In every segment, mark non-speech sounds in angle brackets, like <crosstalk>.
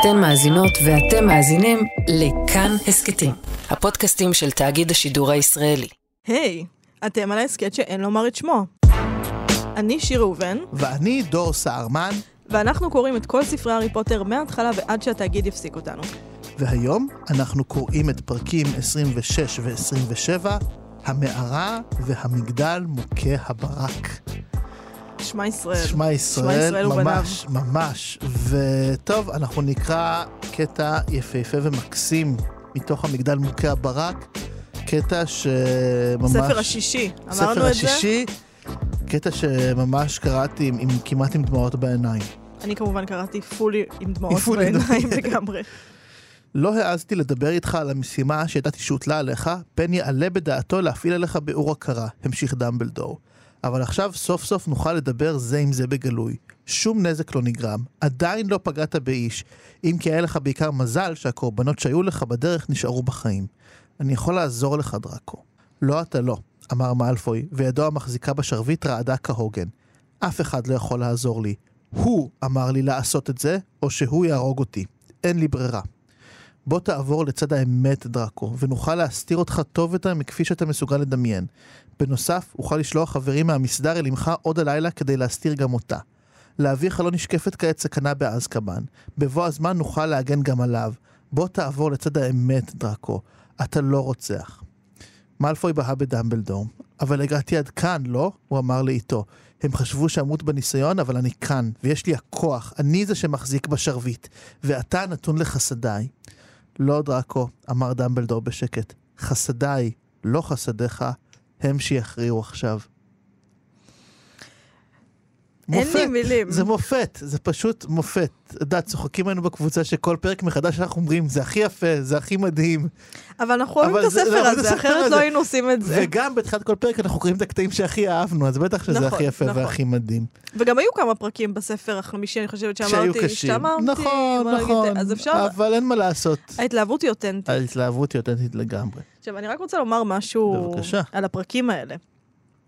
אתן מאזינות ואתם מאזינים לכאן הסכתים, הפודקאסטים של תאגיד השידור הישראלי. היי, hey, אתם על ההסכת שאין לומר את שמו. אני שיר ראובן. ואני דור סהרמן. ואנחנו קוראים את כל ספרי הארי פוטר מההתחלה ועד שהתאגיד יפסיק אותנו. והיום אנחנו קוראים את פרקים 26 ו-27, המערה והמגדל מוכה הברק. שמע ישראל. שמע ישראל, ממש, ממש. וטוב, אנחנו נקרא קטע יפהפה ומקסים מתוך המגדל מוכה הברק. קטע שממש... ספר השישי, אמרנו את זה? ספר השישי, קטע שממש קראתי עם, עם, כמעט עם דמעות בעיניים. אני כמובן קראתי פולי עם דמעות בעיניים לגמרי. לא העזתי לדבר איתך על המשימה שידעתי שהוטלה עליך, פן יעלה בדעתו להפעיל עליך באור הכרה, המשיך דמבלדור. אבל עכשיו סוף סוף נוכל לדבר זה עם זה בגלוי. שום נזק לא נגרם, עדיין לא פגעת באיש, אם כי היה לך בעיקר מזל שהקורבנות שהיו לך בדרך נשארו בחיים. אני יכול לעזור לך, דראקו. לא אתה לא, אמר מאלפוי, וידו המחזיקה בשרביט רעדה כהוגן. אף אחד לא יכול לעזור לי. הוא אמר לי לעשות את זה, או שהוא יהרוג אותי. אין לי ברירה. בוא תעבור לצד האמת, דראקו, ונוכל להסתיר אותך טוב יותר מכפי שאתה מסוגל לדמיין. בנוסף, אוכל לשלוח חברים מהמסדר אל עמך עוד הלילה כדי להסתיר גם אותה. לאביך לא נשקפת כעת סכנה באזקבאן. בבוא הזמן נוכל להגן גם עליו. בוא תעבור לצד האמת, דראקו. אתה לא רוצח. מאלפוי בהה בדמבלדור. אבל הגעתי עד כאן, לא? הוא אמר לאיתו. הם חשבו שאמות בניסיון, אבל אני כאן, ויש לי הכוח. אני זה שמחזיק בשרביט, ואתה נתון לחסדיי. לא, דראקו, אמר דמבלדור בשקט. חסדיי, לא חסדיך, הם שיכריעו עכשיו. אין לי מילים. זה מופת, זה פשוט מופת. את יודעת, צוחקים עלינו בקבוצה שכל פרק מחדש אנחנו אומרים, זה הכי יפה, זה הכי מדהים. אבל אנחנו אוהבים את הספר הזה, אחרת לא היינו עושים את זה. וגם בתחילת כל פרק אנחנו קוראים את הקטעים שהכי אהבנו, אז בטח שזה הכי יפה והכי מדהים. וגם היו כמה פרקים בספר החמישי, אני חושבת שאמרתי, שאמרתי, נכון, נכון. אבל אין מה לעשות. ההתלהבות היא אותנטית. ההתלהבות היא אותנטית לגמרי. עכשיו, אני רק רוצה לומר משהו על הפרקים האלה.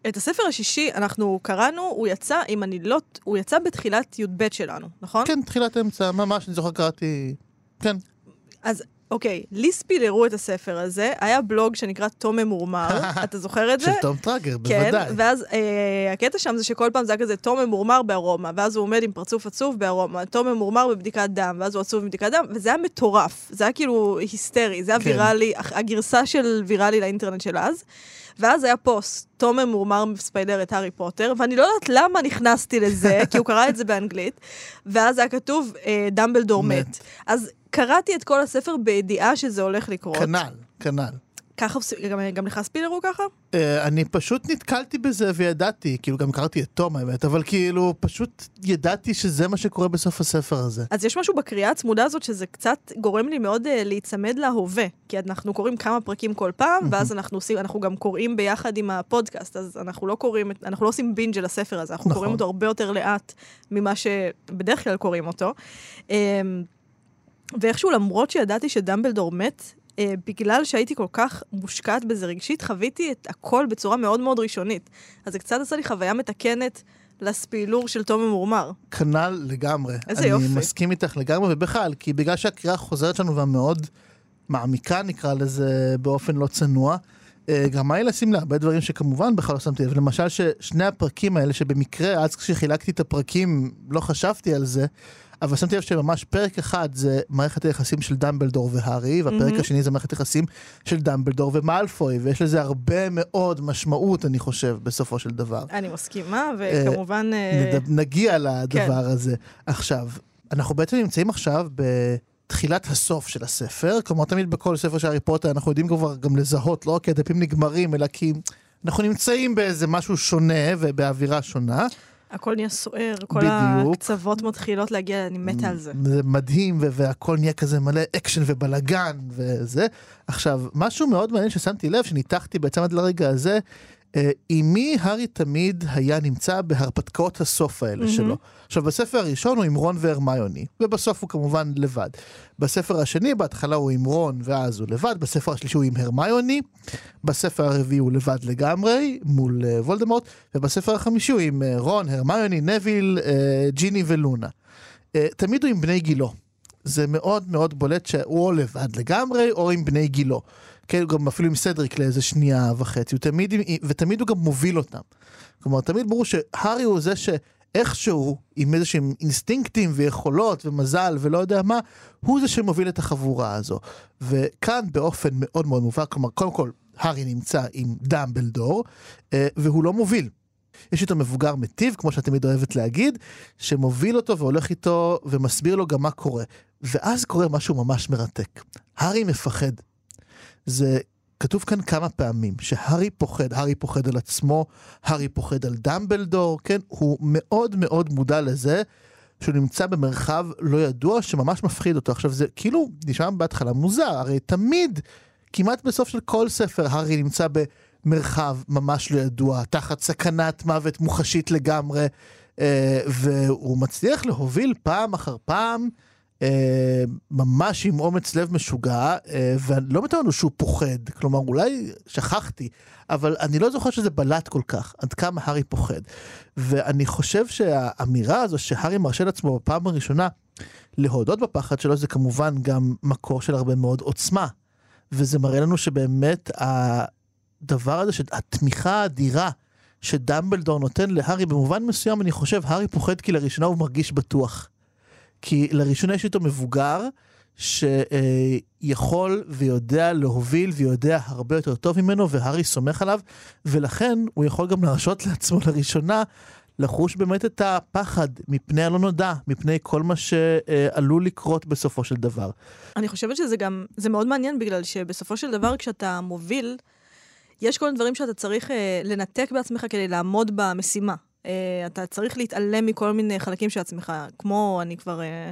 את הספר השישי אנחנו קראנו, הוא יצא, אם אני לא... הוא יצא בתחילת י"ב שלנו, נכון? כן, תחילת אמצע, ממש, אני זוכר קראתי... כן. אז אוקיי, לי ספילרו את הספר הזה, היה בלוג שנקרא תום ממורמר, <laughs> אתה זוכר את זה? של תום טראגר, כן, בוודאי. כן, ואז אה, הקטע שם זה שכל פעם זה היה כזה תום ממורמר בארומה, ואז הוא עומד עם פרצוף עצוב בארומה, תום ממורמר בבדיקת דם, ואז הוא עצוב בבדיקת דם, וזה היה מטורף, זה היה כאילו היסטרי, זה היה כן. ויראלי, הגרסה של ויראלי לאינטרנט של אז. ואז היה פוסט, תום ממורמר מספיילר את הארי פוטר, ואני לא יודעת למה נכנסתי לזה, כי הוא קרא את זה באנגלית, ואז היה כתוב, אה, דמבלדור מת. אז קראתי את כל הספר בידיעה שזה הולך לקרות. כנ"ל, כנ"ל. ככה, גם, גם לך ספילרו ככה? Uh, אני פשוט נתקלתי בזה וידעתי, כאילו גם קראתי את תום האמת, אבל כאילו פשוט ידעתי שזה מה שקורה בסוף הספר הזה. אז יש משהו בקריאה הצמודה הזאת שזה קצת גורם לי מאוד uh, להיצמד להווה, כי אנחנו קוראים כמה פרקים כל פעם, ואז אנחנו עושים, אנחנו גם קוראים ביחד עם הפודקאסט, אז אנחנו לא קוראים, אנחנו לא עושים בינג' על הספר הזה, אנחנו נכון. קוראים אותו הרבה יותר לאט ממה שבדרך כלל קוראים אותו. Um, ואיכשהו, למרות שידעתי שדמבלדור מת, אה, בגלל שהייתי כל כך מושקעת בזה רגשית, חוויתי את הכל בצורה מאוד מאוד ראשונית. אז זה קצת עשה לי חוויה מתקנת לספילור של תום המורמר. כנ"ל לגמרי. איזה אני יופי. אני מסכים איתך לגמרי, ובכלל, כי בגלל שהקריאה חוזרת שלנו והמאוד מעמיקה, נקרא לזה, באופן לא צנוע, אה, גרמה לי לשים להרבה דברים שכמובן בכלל לא שמתי לב. למשל ששני הפרקים האלה, שבמקרה, אז כשחילקתי את הפרקים, לא חשבתי על זה, אבל שמתי לב שממש פרק אחד זה מערכת היחסים של דמבלדור והארי, והפרק mm-hmm. השני זה מערכת יחסים של דמבלדור ומאלפוי, ויש לזה הרבה מאוד משמעות, אני חושב, בסופו של דבר. אני מסכימה, וכמובן... אה, נד... נגיע לדבר כן. הזה. עכשיו, אנחנו בעצם נמצאים עכשיו ב... תחילת הסוף של הספר, כלומר תמיד בכל ספר של הארי פוטר אנחנו יודעים כבר גם לזהות, לא רק כי הדפים נגמרים, אלא כי אנחנו נמצאים באיזה משהו שונה ובאווירה שונה. הכל נהיה סוער, כל בדיוק. הקצוות מתחילות להגיע, אני מתה על זה. זה מדהים, והכל נהיה כזה מלא אקשן ובלאגן וזה. עכשיו, משהו מאוד מעניין ששמתי לב, שניתחתי בעצם עד לרגע הזה, אה, עם מי הארי תמיד היה נמצא בהרפתקאות הסוף האלה mm-hmm. שלו. עכשיו, בספר הראשון הוא עם רון והרמיוני, ובסוף הוא כמובן לבד. בספר השני, בהתחלה הוא עם רון ואז הוא לבד, בספר השלישי הוא עם הרמיוני, בספר הרביעי הוא לבד לגמרי, מול uh, וולדמורט, ובספר החמישי הוא עם uh, רון, הרמיוני, נביל, uh, ג'יני ולונה. Uh, תמיד הוא עם בני גילו. זה מאוד מאוד בולט שהוא או לבד לגמרי, או עם בני גילו. כן, גם אפילו עם סדריק לאיזה שנייה וחצי, הוא תמיד, ותמיד הוא גם מוביל אותם. כלומר, תמיד ברור שהארי הוא זה שאיכשהו, עם איזה שהם אינסטינקטים ויכולות ומזל ולא יודע מה, הוא זה שמוביל את החבורה הזו. וכאן באופן מאוד מאוד מובהק, כלומר, קודם כל, הארי נמצא עם דמבלדור, אה, והוא לא מוביל. יש איתו מבוגר מטיב, כמו שאת תמיד אוהבת להגיד, שמוביל אותו והולך איתו ומסביר לו גם מה קורה. ואז קורה משהו ממש מרתק. הארי מפחד. זה כתוב כאן כמה פעמים שהארי פוחד, הארי פוחד על עצמו, הארי פוחד על דמבלדור, כן? הוא מאוד מאוד מודע לזה שהוא נמצא במרחב לא ידוע שממש מפחיד אותו. עכשיו זה כאילו נשמע בהתחלה מוזר, הרי תמיד, כמעט בסוף של כל ספר, הארי נמצא במרחב ממש לא ידוע, תחת סכנת מוות מוחשית לגמרי, אה, והוא מצליח להוביל פעם אחר פעם. אה, ממש עם אומץ לב משוגע, אה, ולא מתאר לנו שהוא פוחד, כלומר אולי שכחתי, אבל אני לא זוכר שזה בלט כל כך, עד כמה הארי פוחד. ואני חושב שהאמירה הזו שהארי מרשה לעצמו בפעם הראשונה להודות בפחד שלו, זה כמובן גם מקור של הרבה מאוד עוצמה. וזה מראה לנו שבאמת הדבר הזה, התמיכה האדירה שדמבלדור נותן להארי, במובן מסוים אני חושב, הארי פוחד כי לראשונה הוא מרגיש בטוח. כי לראשונה יש איתו מבוגר שיכול ויודע להוביל ויודע הרבה יותר טוב ממנו, והארי סומך עליו, ולכן הוא יכול גם להרשות לעצמו לראשונה לחוש באמת את הפחד מפני הלא נודע, מפני כל מה שעלול לקרות בסופו של דבר. אני חושבת שזה גם, זה מאוד מעניין בגלל שבסופו של דבר כשאתה מוביל, יש כל מיני דברים שאתה צריך אה, לנתק בעצמך כדי לעמוד במשימה. אה, אתה צריך להתעלם מכל מיני חלקים של עצמך, כמו אני כבר... אה,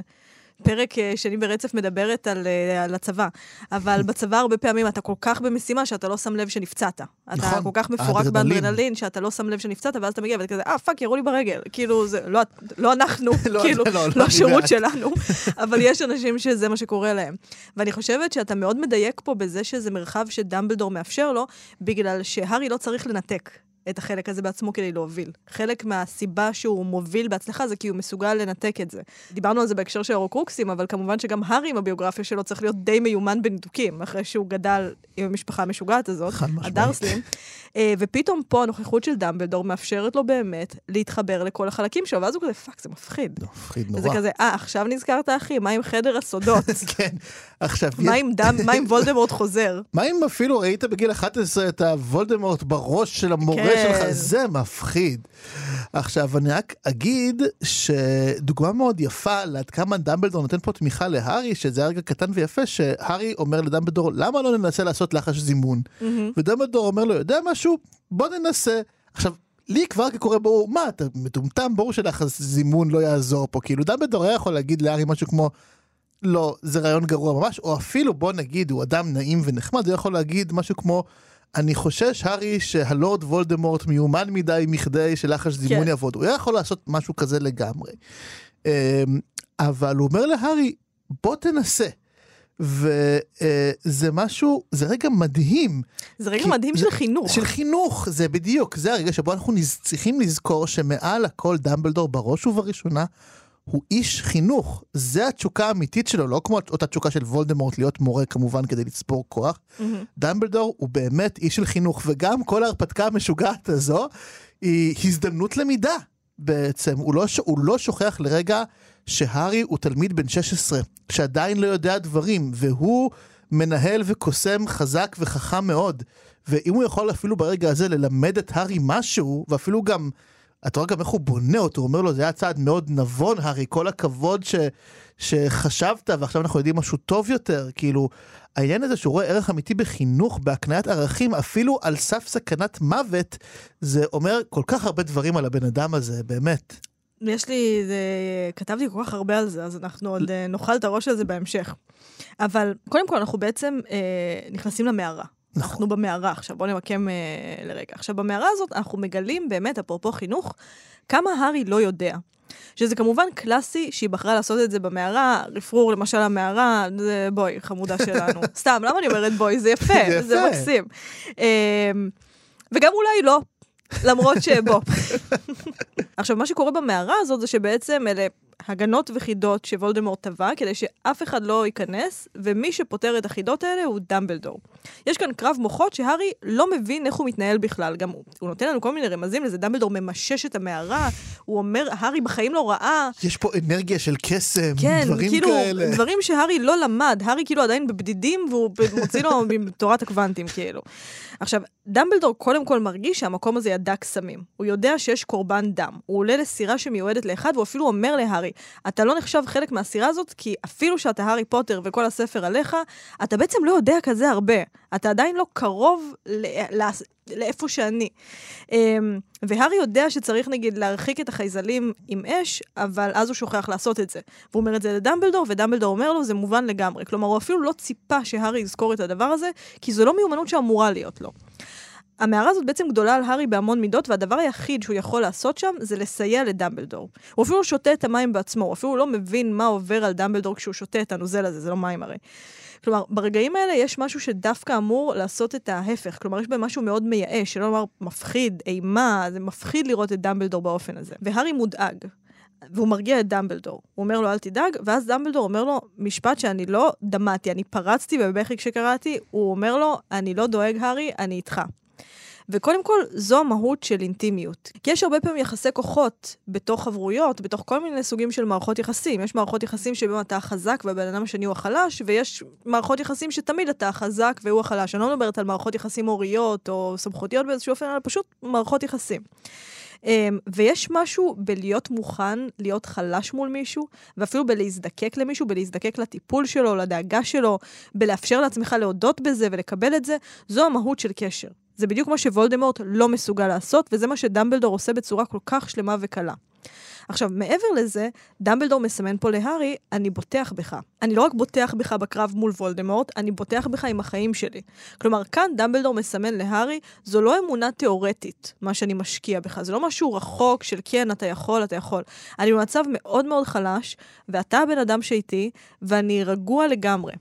פרק אה, שני ברצף מדברת על, על הצבא, אבל <laughs> בצבא הרבה פעמים אתה כל כך במשימה שאתה לא שם לב שנפצעת. נכון, אתה כל כך מפורק באדרנלין שאתה לא שם לב שנפצעת, ואז אתה מגיע ואתה כזה, אה, פאק, ירו לי ברגל. כאילו, זה לא, לא אנחנו, <laughs> לא, <laughs> כאילו, לא, לא, לא השירות שלנו, אבל יש אנשים שזה מה שקורה להם. ואני חושבת שאתה מאוד מדייק פה בזה שזה מרחב שדמבלדור מאפשר לו, בגלל שהארי לא צריך לנתק. את החלק הזה בעצמו כדי להוביל. חלק מהסיבה שהוא מוביל בהצלחה זה כי הוא מסוגל לנתק את זה. דיברנו על זה בהקשר של ההורקרוקסים, אבל כמובן שגם הארי עם הביוגרפיה שלו צריך להיות די מיומן בניתוקים, אחרי שהוא גדל עם המשפחה המשוגעת הזאת, הדרסלים. אה, ופתאום פה הנוכחות של דמבלדור מאפשרת לו באמת להתחבר לכל החלקים שלו, ואז הוא כזה, פאק, זה מפחיד. מפחיד נורא. זה כזה, אה, עכשיו נזכרת, אחי, מה עם חדר הסודות? <laughs> כן, עכשיו... מה עם דם, מה עם וולדמורט חוזר? <laughs> מה אם אפילו ראית בגיל 11 את הוולדמורט בראש של המורה כן. שלך? זה מפחיד. עכשיו, אני רק אגיד שדוגמה מאוד יפה לעד כמה דמבלדור נותן פה תמיכה להארי, שזה היה רגע קטן ויפה, שהארי אומר לדמבלדור, למה לא ננסה לעשות לחש זימון? ודמבלדור אומר לו, יודע משהו? בוא ננסה. עכשיו, לי כבר כקורא ברור, מה, אתה מטומטם? ברור שלחש זימון לא יעזור פה. כאילו, דמבלדור היה יכול להגיד להארי משהו כמו... לא, זה רעיון גרוע ממש, או אפילו בוא נגיד הוא אדם נעים ונחמד, הוא יכול להגיד משהו כמו אני חושש, הארי, שהלורד וולדמורט מיומן מדי מכדי שלחש זימון כן. יעבוד. הוא היה יכול לעשות משהו כזה לגמרי. אמ, אבל הוא אומר להארי, בוא תנסה. וזה משהו, זה רגע מדהים. זה רגע מדהים זה, של חינוך. של חינוך, זה בדיוק, זה הרגע שבו אנחנו צריכים לזכור שמעל הכל דמבלדור בראש ובראשונה הוא איש חינוך, זה התשוקה האמיתית שלו, לא כמו אותה תשוקה של וולדמורט להיות מורה כמובן כדי לצבור כוח. Mm-hmm. דמבלדור הוא באמת איש של חינוך, וגם כל ההרפתקה המשוגעת הזו היא הזדמנות למידה בעצם. הוא לא, הוא לא שוכח לרגע שהארי הוא תלמיד בן 16, שעדיין לא יודע דברים, והוא מנהל וקוסם חזק וחכם מאוד. ואם הוא יכול אפילו ברגע הזה ללמד את הארי משהו, ואפילו גם... אתה רואה גם איך הוא בונה אותו, הוא אומר לו, זה היה צעד מאוד נבון, הארי, כל הכבוד ש, שחשבת, ועכשיו אנחנו יודעים משהו טוב יותר. כאילו, העניין הזה שהוא רואה ערך אמיתי בחינוך, בהקניית ערכים, אפילו על סף סכנת מוות, זה אומר כל כך הרבה דברים על הבן אדם הזה, באמת. יש לי, זה, כתבתי כל כך הרבה על זה, אז אנחנו עוד אה, נאכל את הראש על זה בהמשך. אבל קודם כל, אנחנו בעצם אה, נכנסים למערה. נכון. אנחנו במערה עכשיו, בואו נמקם אה, לרגע. עכשיו, במערה הזאת אנחנו מגלים באמת, אפרופו חינוך, כמה הארי לא יודע. שזה כמובן קלאסי שהיא בחרה לעשות את זה במערה, רפרור למשל המערה, זה בואי, חמודה שלנו. <laughs> סתם, למה אני אומרת בואי? זה יפה, זה, זה מקסים. אה, וגם אולי לא, למרות שבוא. <laughs> עכשיו, מה שקורה במערה הזאת זה שבעצם אלה הגנות וחידות שוולדמורט טבע, כדי שאף אחד לא ייכנס, ומי שפותר את החידות האלה הוא דמבלדור. יש כאן קרב מוחות שהארי לא מבין איך הוא מתנהל בכלל. גם הוא, הוא נותן לנו כל מיני רמזים לזה, דמבלדור ממשש את המערה, הוא אומר, הארי בחיים לא ראה. יש פה אנרגיה של קסם, כן, דברים כאילו, כאלה. דברים שהארי לא למד, הארי כאילו עדיין בבדידים, והוא מוציא לו <laughs> מתורת הקוונטים, כאילו. עכשיו, דמבלדור קודם כל מרגיש שהמקום הזה ידע קסמים. הוא יודע שיש קורבן דם. הוא עולה לסירה שמיועדת לאחד, והוא אפילו אומר להארי, אתה לא נחשב חלק מהסירה הזאת, כי אפילו שאתה הארי פוטר וכל הספר עליך, אתה בעצם לא יודע כזה הרבה. אתה עדיין לא קרוב ל- ל- לאיפה שאני. אמ, והארי יודע שצריך נגיד להרחיק את החייזלים עם אש, אבל אז הוא שוכח לעשות את זה. והוא אומר את זה לדמבלדור, ודמבלדור אומר לו, זה מובן לגמרי. כלומר, הוא אפילו לא ציפה שהארי יזכור את הדבר הזה, כי זו לא מיומנות שאמורה להיות לו. המערה הזאת בעצם גדולה על הארי בהמון מידות, והדבר היחיד שהוא יכול לעשות שם זה לסייע לדמבלדור. הוא אפילו שותה את המים בעצמו, הוא אפילו לא מבין מה עובר על דמבלדור כשהוא שותה את הנוזל הזה, זה לא מים הרי. כלומר, ברגעים האלה יש משהו שדווקא אמור לעשות את ההפך. כלומר, יש בהם משהו מאוד מייאש, שלא לומר מפחיד, אימה, זה מפחיד לראות את דמבלדור באופן הזה. והארי מודאג. והוא מרגיע את דמבלדור. הוא אומר לו, אל תדאג, ואז דמבלדור אומר לו משפט שאני לא דמעתי, אני פרצתי בבכי כשקראתי, הוא אומר לו, אני לא דואג, הארי, אני איתך. וקודם כל, זו המהות של אינטימיות. כי יש הרבה פעמים יחסי כוחות בתוך חברויות, בתוך כל מיני סוגים של מערכות יחסים. יש מערכות יחסים שבהם אתה החזק והבן אדם השני הוא החלש, ויש מערכות יחסים שתמיד אתה החזק והוא החלש. אני לא מדברת על מערכות יחסים הוריות או סמכותיות באיזשהו אופן, אלא פשוט מערכות יחסים. Um, ויש משהו בלהיות מוכן להיות חלש מול מישהו, ואפילו בלהזדקק למישהו, בלהזדקק לטיפול שלו, לדאגה שלו, בלאפשר לעצמך להודות בזה ולקבל את זה, זו המהות של קשר. זה בדיוק מה שוולדמורט לא מסוגל לעשות, וזה מה שדמבלדור עושה בצורה כל כך שלמה וקלה. עכשיו, מעבר לזה, דמבלדור מסמן פה להארי, אני בוטח בך. אני לא רק בוטח בך בקרב מול וולדמורט, אני בוטח בך עם החיים שלי. כלומר, כאן דמבלדור מסמן להארי, זו לא אמונה תיאורטית, מה שאני משקיע בך. זה לא משהו רחוק של כן, אתה יכול, אתה יכול. אני במצב מאוד מאוד חלש, ואתה הבן אדם שאיתי, ואני רגוע לגמרי.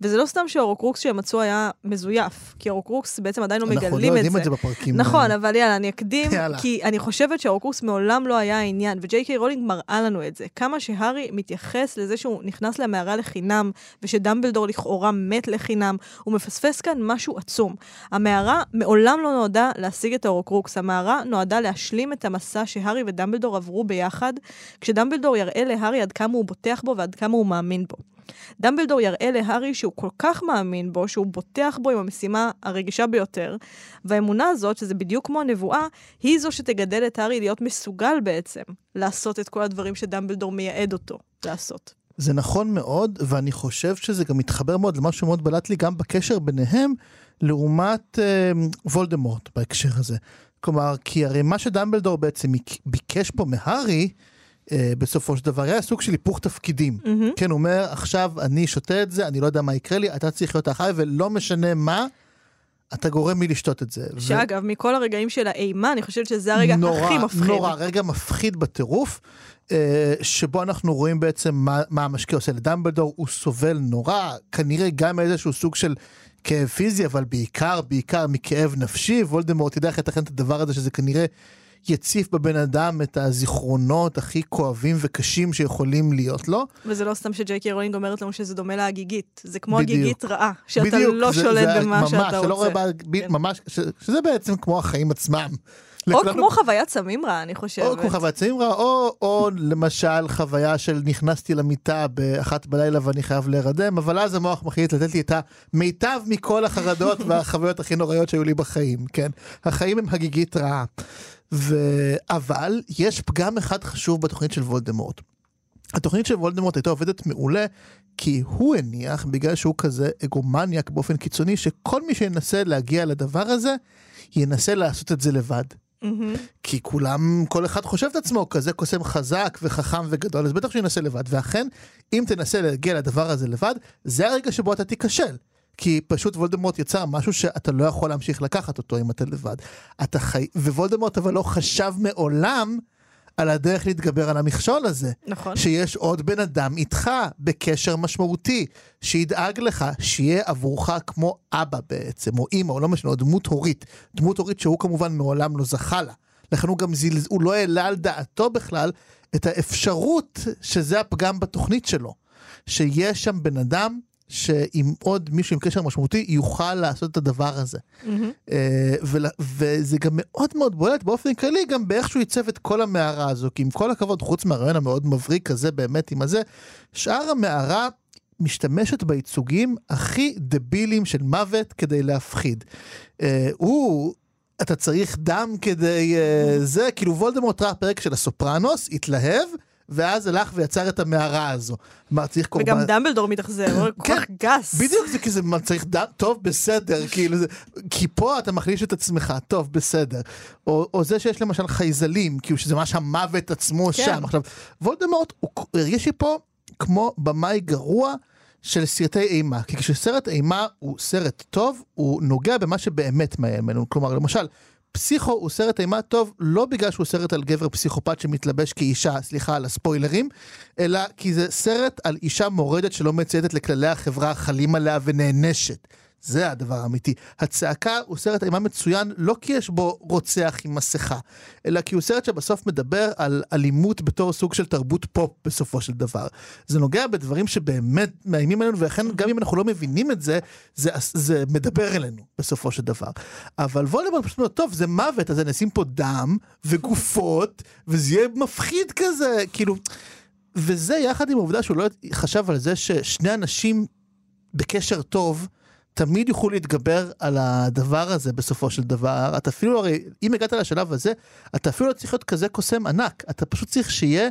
וזה לא סתם שההורקרוקס שהם מצאו היה מזויף, כי ההורקרוקס בעצם עדיין לא מגלים את זה. אנחנו לא יודעים את זה בפרקים. נכון, אבל יאללה, אני אקדים, יאללה. כי אני חושבת שההורקרוקס מעולם לא היה העניין, וג'יי קיי רולינג מראה לנו את זה. כמה שהארי מתייחס לזה שהוא נכנס למערה לחינם, ושדמבלדור לכאורה מת לחינם, הוא מפספס כאן משהו עצום. המערה מעולם לא נועדה להשיג את ההורקרוקס, המערה נועדה להשלים את המסע שהארי ודמבלדור עברו ביחד, כשדמבלדור יראה להארי עד כמה הוא בוטח בו ועד כמה הוא מאמין בו. דמבלדור יראה להארי שהוא כל כך מאמין בו, שהוא בוטח בו עם המשימה הרגישה ביותר, והאמונה הזאת, שזה בדיוק כמו הנבואה, היא זו שתגדל את הארי להיות מסוגל בעצם לעשות את כל הדברים שדמבלדור מייעד אותו לעשות. זה נכון מאוד, ואני חושב שזה גם מתחבר מאוד למה שמאוד בלט לי גם בקשר ביניהם, לעומת אה, וולדמורט בהקשר הזה. כלומר, כי הרי מה שדמבלדור בעצם ביקש פה מהארי, אה, בסופו של דבר היה סוג של היפוך תפקידים. מהמם. כן, הוא אומר, עכשיו אני שותה את זה, אני לא יודע מה יקרה לי, אתה צריך להיות החי, ולא משנה מה, אתה גורם לי לשתות את זה. ו- שאגב, מכל הרגעים של האימה, אני חושבת שזה הרגע נורא, הכי מפחיד. נורא, רגע מפחיד בטירוף, אה, שבו אנחנו רואים בעצם מה, מה המשקה עושה לדמבלדור, הוא סובל נורא, כנראה גם איזשהו סוג של כאב פיזי, אבל בעיקר, בעיקר מכאב נפשי, וולדמורט ידע איך לתכן את הדבר הזה, שזה כנראה יציף בבן אדם את הזיכרונות הכי כואבים וקשים שיכולים להיות לו. וזה לא סתם שג'יי קיי רולינג אומרת לנו שזה דומה להגיגית. זה כמו בדיוק. הגיגית רעה, שאתה בדיוק, לא זה- שולט זה במה ממש, שאתה רואה רוצה. בה- ב- כן. ממש, ש- שזה בעצם כמו החיים עצמם. או כמו חוויית סמים רעה, אני חושבת. או כמו חוויית סיימרה, או, או למשל חוויה של נכנסתי למיטה באחת בלילה ואני חייב להירדם, אבל אז המוח מחליט לתת לי את המיטב מכל החרדות <laughs> והחוויות הכי נוראיות שהיו לי בחיים, כן? החיים הם הגיגית רעה. ו... אבל יש פגם אחד חשוב בתוכנית של וולדמורט. התוכנית של וולדמורט הייתה עובדת מעולה, כי הוא הניח, בגלל שהוא כזה אגומניאק באופן קיצוני, שכל מי שינסה להגיע לדבר הזה, ינסה לעשות את זה לבד. מהמם. כי כולם, כל אחד חושב את עצמו כזה קוסם חזק וחכם וגדול, אז בטח שהוא ינסה לבד. ואכן, אם תנסה להגיע לדבר הזה לבד, זה הרגע שבו אתה תיכשל. כי פשוט וולדמורט יצר משהו שאתה לא יכול להמשיך לקחת אותו אם אתה לבד. אתה חי... ווולדמורט אבל לא חשב מעולם על הדרך להתגבר על המכשול הזה. נכון. שיש עוד בן אדם איתך בקשר משמעותי, שידאג לך, שיהיה עבורך כמו אבא בעצם, או אימא, או לא משנה, או דמות הורית. דמות הורית שהוא כמובן מעולם לא זכה לה. לכן הוא גם זיל... הוא לא העלה על דעתו בכלל את האפשרות שזה הפגם בתוכנית שלו. שיש שם בן אדם שעם עוד מישהו עם קשר משמעותי יוכל לעשות את הדבר הזה. אה, ול- וזה גם מאוד מאוד בולט באופן כללי גם באיך שהוא עיצב את כל המערה הזו, כי עם כל הכבוד, חוץ מהרעיון המאוד מבריק הזה באמת עם הזה, שאר המערה משתמשת בייצוגים הכי דבילים של מוות כדי להפחיד. אה, הוא... אתה צריך דם כדי uh, זה, כאילו וולדמורט ראה פרק של הסופרנוס, התלהב, ואז הלך ויצר את המערה הזו. מה, צריך קורבן... וגם דמבלדור מתאכזר, הוא כל כן, כך גס. בדיוק זה כי זה מה, צריך דם, טוב בסדר, כאילו זה, כי פה אתה מחליש את עצמך, טוב בסדר. או, או זה שיש למשל חייזלים, כאילו שזה ממש המוות עצמו כן. שם. עכשיו, וולדמורט הוא הרגיש לי פה כמו במאי גרוע של סרטי אימה, כי כשסרט אימה הוא סרט טוב, הוא נוגע במה שבאמת מאיים ממנו, כלומר למשל. פסיכו הוא סרט אימה טוב לא בגלל שהוא סרט על גבר פסיכופת שמתלבש כאישה, סליחה על הספוילרים, אלא כי זה סרט על אישה מורדת שלא מצייתת לכללי החברה החלים עליה ונענשת. זה הדבר האמיתי. הצעקה הוא סרט אימה מצוין לא כי יש בו רוצח עם מסכה, אלא כי הוא סרט שבסוף מדבר על אלימות בתור סוג של תרבות פופ בסופו של דבר. זה נוגע בדברים שבאמת מאיימים עלינו, ולכן גם אם אנחנו לא מבינים את זה, זה, זה מדבר אלינו בסופו של דבר. אבל וולדמורט פשוט אומר, טוב, זה מוות, אז נשים פה דם וגופות, וזה יהיה מפחיד כזה, כאילו... וזה יחד עם העובדה שהוא לא חשב על זה ששני אנשים בקשר טוב, תמיד יוכלו להתגבר על הדבר הזה בסופו של דבר. אתה אפילו, הרי, אם הגעת לשלב הזה, אתה אפילו לא צריך להיות כזה קוסם ענק. אתה פשוט צריך שיהיה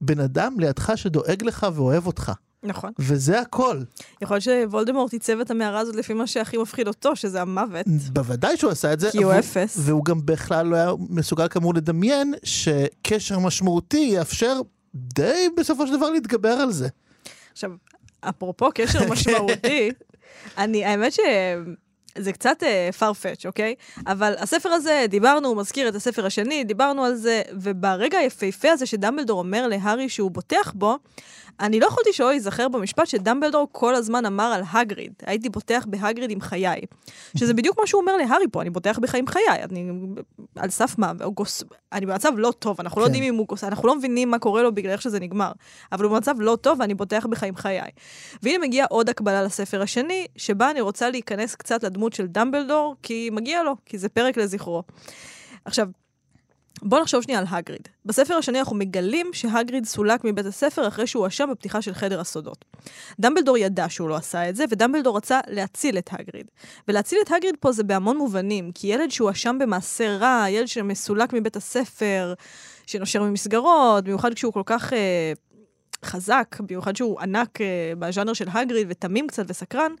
בן אדם לידך שדואג לך ואוהב אותך. נכון. וזה הכל. יכול להיות שוולדמורט עיצב את המערה הזאת לפי מה שהכי מפחיד אותו, שזה המוות. בוודאי שהוא עשה את זה. כי הוא אפס. והוא גם בכלל לא היה מסוגל כאמור לדמיין שקשר משמעותי יאפשר די בסופו של דבר להתגבר על זה. עכשיו, אפרופו קשר <laughs> משמעותי, אני, האמת שזה קצת uh, farfetch, אוקיי? אבל הספר הזה, דיברנו, הוא מזכיר את הספר השני, דיברנו על זה, וברגע היפהפה הזה שדמבלדור אומר להארי שהוא בוטח בו, אני לא יכולתי שלא להיזכר במשפט שדמבלדור כל הזמן אמר על הגריד. הייתי בוטח בהגריד עם חיי. שזה בדיוק מה שהוא אומר להארי פה, אני בוטח בך עם חיי. אני על סף מה, גוס... אני במצב לא טוב, אנחנו לא כן. יודעים אם הוא גוס... אנחנו לא מבינים מה קורה לו בגלל איך שזה נגמר. אבל הוא במצב לא טוב ואני בוטח בך עם חיי. והנה מגיעה עוד הקבלה לספר השני, שבה אני רוצה להיכנס קצת לדמות של דמבלדור, כי מגיע לו, כי זה פרק לזכרו. עכשיו, בואו נחשוב שנייה על הגריד. בספר השני אנחנו מגלים שהגריד סולק מבית הספר אחרי שהוא הואשם בפתיחה של חדר הסודות. דמבלדור ידע שהוא לא עשה את זה, ודמבלדור רצה להציל את הגריד. ולהציל את הגריד פה זה בהמון מובנים, כי ילד שהואשם במעשה רע, ילד שמסולק מבית הספר, שנושר ממסגרות, במיוחד כשהוא כל כך אה, חזק, במיוחד שהוא ענק אה, בז'אנר של הגריד ותמים קצת וסקרן,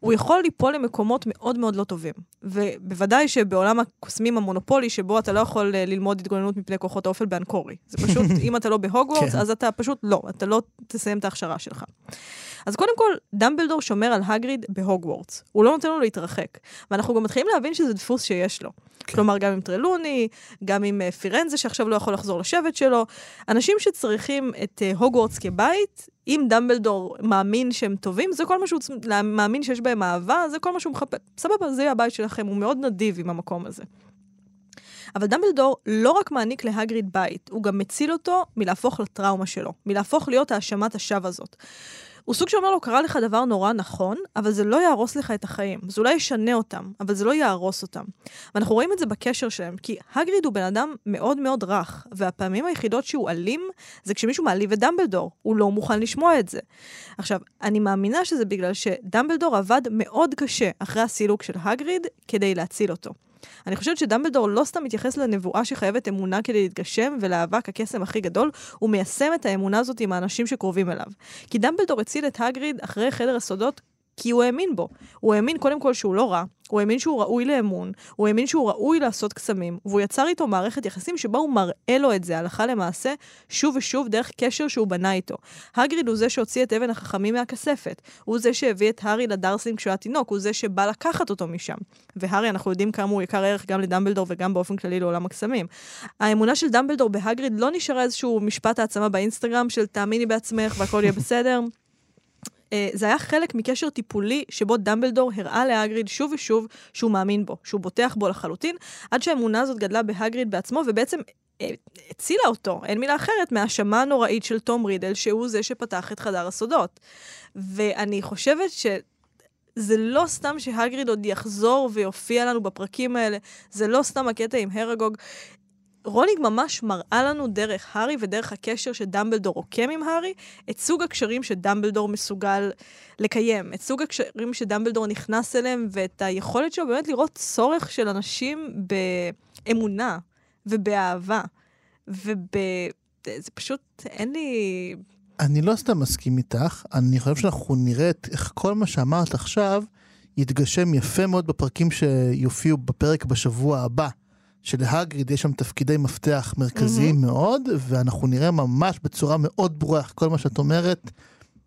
הוא יכול ליפול למקומות מאוד מאוד לא טובים. ובוודאי שבעולם הקוסמים המונופולי, שבו אתה לא יכול אה, ללמוד התגוננות מפני כוחות האופל באנקורי. זה פשוט, <laughs> אם אתה לא בהוגוורטס, כן. אז אתה פשוט לא, אתה לא תסיים את ההכשרה שלך. אז קודם כל, דמבלדור שומר על הגריד בהוגוורטס. הוא לא נותן לו להתרחק. ואנחנו גם מתחילים להבין שזה דפוס שיש לו. כן. כלומר, גם עם טרלוני, גם עם אה, פירנזה שעכשיו לא יכול לחזור לשבט שלו. אנשים שצריכים את אה, הוגוורטס כבית, אם דמבלדור מאמין שהם טובים, זה כל מה שהוא מאמין שיש בהם אהבה, זה כל מה שהוא מחפש. סבבה, זה יהיה הבית שלכם, הוא מאוד נדיב עם המקום הזה. אבל דמבלדור לא רק מעניק להגריד בית, הוא גם מציל אותו מלהפוך לטראומה שלו, מלהפוך להיות האשמת השווא הזאת. הוא סוג שאומר לו, קרה לך דבר נורא נכון, אבל זה לא יהרוס לך את החיים. זה אולי ישנה אותם, אבל זה לא יהרוס אותם. ואנחנו רואים את זה בקשר שלהם, כי הגריד הוא בן אדם מאוד מאוד רך, והפעמים היחידות שהוא אלים, זה כשמישהו מעליב את דמבלדור. הוא לא מוכן לשמוע את זה. עכשיו, אני מאמינה שזה בגלל שדמבלדור עבד מאוד קשה אחרי הסילוק של הגריד כדי להציל אותו. אני חושבת שדמבלדור לא סתם מתייחס לנבואה שחייבת אמונה כדי להתגשם ולאבק הקסם הכי גדול, הוא מיישם את האמונה הזאת עם האנשים שקרובים אליו. כי דמבלדור הציל את הגריד אחרי חדר הסודות כי הוא האמין בו. הוא האמין קודם כל שהוא לא רע, הוא האמין שהוא ראוי לאמון, הוא האמין שהוא ראוי לעשות קסמים, והוא יצר איתו מערכת יחסים שבה הוא מראה לו את זה הלכה למעשה, שוב ושוב דרך קשר שהוא בנה איתו. הגריד הוא זה שהוציא את אבן החכמים מהכספת, הוא זה שהביא את הארי לדרסים כשהוא היה תינוק, הוא זה שבא לקחת אותו משם. והארי, אנחנו יודעים כמה הוא יקר ערך גם לדמבלדור וגם באופן כללי לעולם הקסמים. האמונה של דמבלדור בהגריד לא נשארה איזשהו משפט העצמה באינסטגרם של תאמיני בעצמך והכל יהיה בסדר. אה, זה היה חלק מקשר טיפולי שבו דמבלדור הראה להגריד שוב ושוב שהוא מאמין בו, שהוא בוטח בו לחלוטין, עד שהאמונה הזאת גדלה בהגריד בעצמו, ובעצם אה, הצילה אותו, אין מילה אחרת, מהאשמה הנוראית של תום רידל, שהוא זה שפתח את חדר הסודות. ואני חושבת ש... זה לא סתם שהגריד עוד יחזור ויופיע לנו בפרקים האלה, זה לא סתם הקטע עם הרגוג. רולינג ממש מראה לנו דרך הארי ודרך הקשר שדמבלדור רוקם עם הארי, את סוג הקשרים שדמבלדור מסוגל לקיים, את סוג הקשרים שדמבלדור נכנס אליהם, ואת היכולת שלו באמת לראות צורך של אנשים באמונה ובאהבה. וב... זה פשוט, אין לי... אני לא סתם מסכים איתך, אני חושב שאנחנו נראה את איך כל מה שאמרת עכשיו יתגשם יפה מאוד בפרקים שיופיעו בפרק בשבוע הבא. שלהגריד יש שם תפקידי מפתח מרכזיים mm-hmm. מאוד, ואנחנו נראה ממש בצורה מאוד ברורה איך כל מה שאת אומרת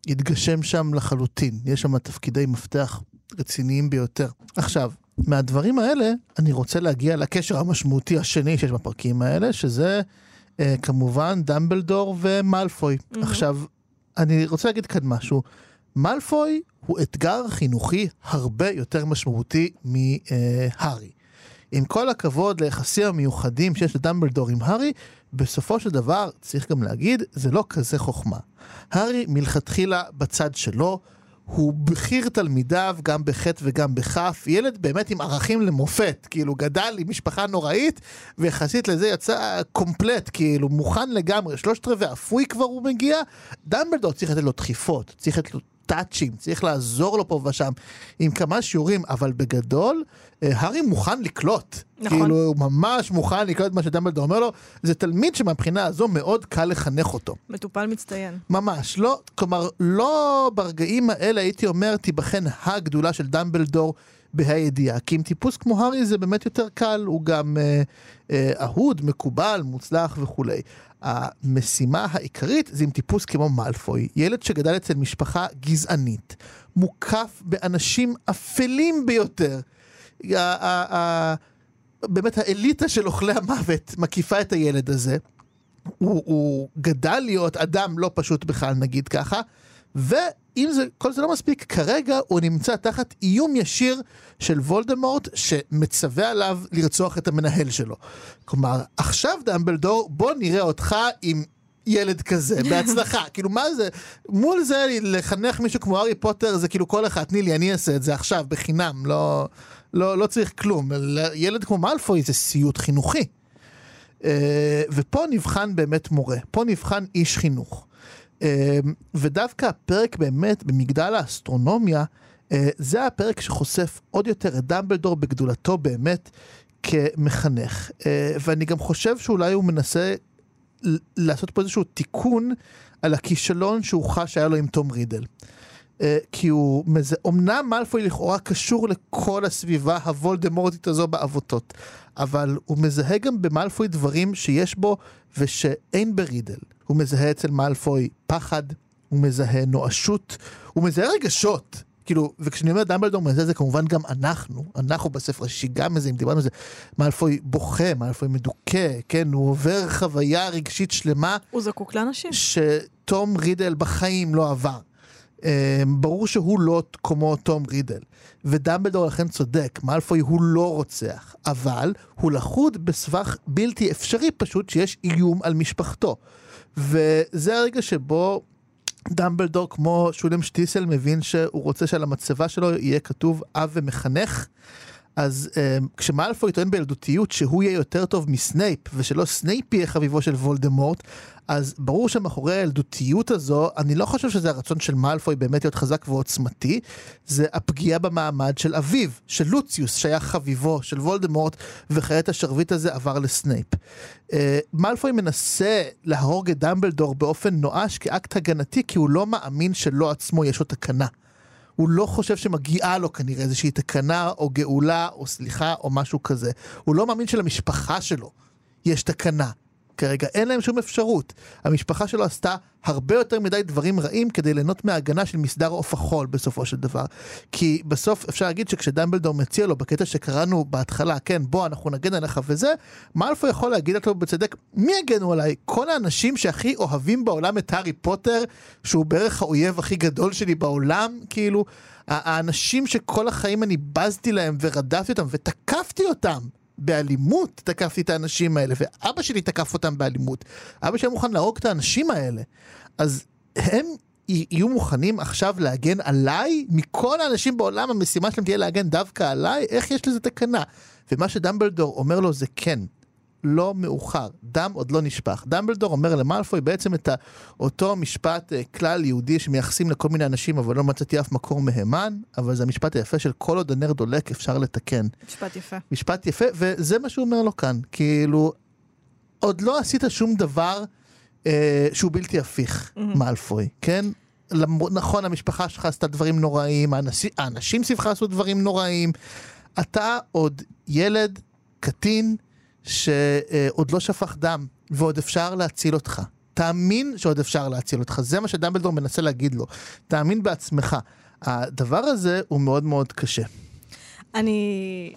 יתגשם שם לחלוטין. יש שם תפקידי מפתח רציניים ביותר. עכשיו, מהדברים האלה אני רוצה להגיע לקשר המשמעותי השני שיש בפרקים האלה, שזה אה, כמובן דמבלדור ומלפוי. Mm-hmm. עכשיו, אני רוצה להגיד כאן משהו. מלפוי הוא אתגר חינוכי הרבה יותר משמעותי מהארי. עם כל הכבוד ליחסים המיוחדים שיש לדמבלדור עם הארי, בסופו של דבר, צריך גם להגיד, זה לא כזה חוכמה. הארי מלכתחילה בצד שלו, הוא בכיר תלמידיו, גם בחטא וגם בכף, ילד באמת עם ערכים למופת, כאילו גדל עם משפחה נוראית, ויחסית לזה יצא קומפלט, כאילו מוכן לגמרי, שלושת רבעי אפוי כבר הוא מגיע, דמבלדור צריך לתת לו דחיפות, צריך לתת לו טאצ'ים, צריך לעזור לו פה ושם עם כמה שיעורים, אבל בגדול, אה, הארי מוכן לקלוט. נכון. כאילו, הוא ממש מוכן לקלוט מה שדמבלדור אומר לו. זה תלמיד שמבחינה הזו מאוד קל לחנך אותו. מטופל מצטיין. ממש, לא, כלומר, לא ברגעים האלה הייתי אומר תיבחן הגדולה של דמבלדור. בהידיעה, כי עם טיפוס כמו הארי זה באמת יותר קל, הוא גם אה, אה, אהוד, מקובל, מוצלח וכולי. המשימה העיקרית זה עם טיפוס כמו מאלפוי, ילד שגדל אצל משפחה גזענית, מוקף באנשים אפלים ביותר. באמת האליטה של אוכלי המוות מקיפה את הילד הזה. הוא, הוא גדל להיות אדם לא פשוט בכלל, נגיד ככה, ואם זה, כל זה לא מספיק, כרגע הוא נמצא תחת איום ישיר של וולדמורט שמצווה עליו לרצוח את המנהל שלו. כלומר, עכשיו דמבלדור, בוא נראה אותך עם ילד כזה, <laughs> בהצלחה. כאילו, מה זה? מול זה לחנך מישהו כמו הארי פוטר זה כאילו כל אחד, תני לי, אני אעשה את זה עכשיו, בחינם, לא, לא, לא צריך כלום. ילד כמו מאלפוי זה סיוט חינוכי. אה, ופה נבחן באמת מורה, פה נבחן איש חינוך. אמ, ודווקא הפרק באמת במגדל האסטרונומיה, אה, זה הפרק שחושף עוד יותר את דמבלדור בגדולתו באמת כמחנך. אה, ואני גם חושב שאולי הוא מנסה לעשות פה איזשהו תיקון על הכישלון שהוא חש שהיה לו עם תום רידל. אה, כי הוא מזה, אמנם מאלפוי לכאורה קשור לכל הסביבה הוולדמורטית הזו בעבותות, אבל הוא מזהה גם במאלפוי דברים שיש בו ושאין ברידל. הוא מזהה אצל מאלפוי פחד, הוא מזהה נואשות, הוא מזהה רגשות. כאילו, וכשאני אומר דמבלדור מזהה זה כמובן גם אנחנו, אנחנו בספר השישי גם מזהים, דיברנו על זה, מאלפוי בוכה, מאלפוי מדוכא, כן, הוא עובר חוויה רגשית שלמה. הוא זקוק לאנשים. שתום רידל בחיים לא עבר. אמ, ברור שהוא לא כמו תום רידל, ודמבלדור לכן צודק, מאלפוי הוא לא רוצח, אבל הוא לחוד בסבך בלתי אפשרי פשוט שיש איום על משפחתו. וזה הרגע שבו דמבלדור כמו שולם שטיסל מבין שהוא רוצה שעל המצבה שלו יהיה כתוב אב ומחנך. אז um, כשמאלפוי טוען בילדותיות שהוא יהיה יותר טוב מסנייפ ושלא סנייפ יהיה חביבו של וולדמורט, אז ברור שמאחורי הילדותיות הזו, אני לא חושב שזה הרצון של מאלפוי באמת להיות חזק ועוצמתי, זה הפגיעה במעמד של אביו, של לוציוס, שהיה חביבו של וולדמורט, וכעת השרביט הזה עבר לסנייפ. Uh, מאלפוי מנסה להרוג את דמבלדור באופן נואש כאקט הגנתי, כי הוא לא מאמין שלו עצמו יש לו תקנה. הוא לא חושב שמגיעה לו כנראה איזושהי תקנה או גאולה או סליחה או משהו כזה. הוא לא מאמין שלמשפחה שלו יש תקנה. כרגע אין להם שום אפשרות. המשפחה שלו עשתה הרבה יותר מדי דברים רעים כדי ליהנות מההגנה של מסדר עוף החול בסופו של דבר. כי בסוף אפשר להגיד שכשדמבלדור מציע לו בקטע שקראנו בהתחלה, כן בוא אנחנו נגן עליך וזה, מאלפו יכול להגיד לו בצדק, מי יגנו עליי? כל האנשים שהכי אוהבים בעולם את הארי פוטר, שהוא בערך האויב הכי גדול שלי בעולם, כאילו, האנשים שכל החיים אני בזתי להם ורדפתי אותם ותקפתי אותם. באלימות תקפתי את האנשים האלה, ואבא שלי תקף אותם באלימות. אבא שלי מוכן להרוג את האנשים האלה. אז הם יהיו מוכנים עכשיו להגן עליי? מכל האנשים בעולם המשימה שלהם תהיה להגן דווקא עליי? איך יש לזה תקנה? ומה שדמבלדור אומר לו זה כן. לא מאוחר, דם עוד לא נשפך. דמבלדור אומר למאלפוי בעצם את אותו משפט אה, כלל יהודי שמייחסים לכל מיני אנשים, אבל לא מצאתי אף מקור מהימן, אבל זה המשפט היפה של כל עוד הנר דולק אפשר לתקן. משפט יפה. משפט יפה, וזה מה שהוא אומר לו כאן. כאילו, עוד לא עשית שום דבר אה, שהוא בלתי הפיך, mm-hmm. מאלפוי, כן? נכון, המשפחה שלך עשתה דברים נוראים, האנשים, האנשים סביבך עשו דברים נוראים. אתה עוד ילד, קטין, שעוד לא שפך דם, ועוד אפשר להציל אותך. תאמין שעוד אפשר להציל אותך, זה מה שדמבלדור מנסה להגיד לו. תאמין בעצמך. הדבר הזה הוא מאוד מאוד קשה. אני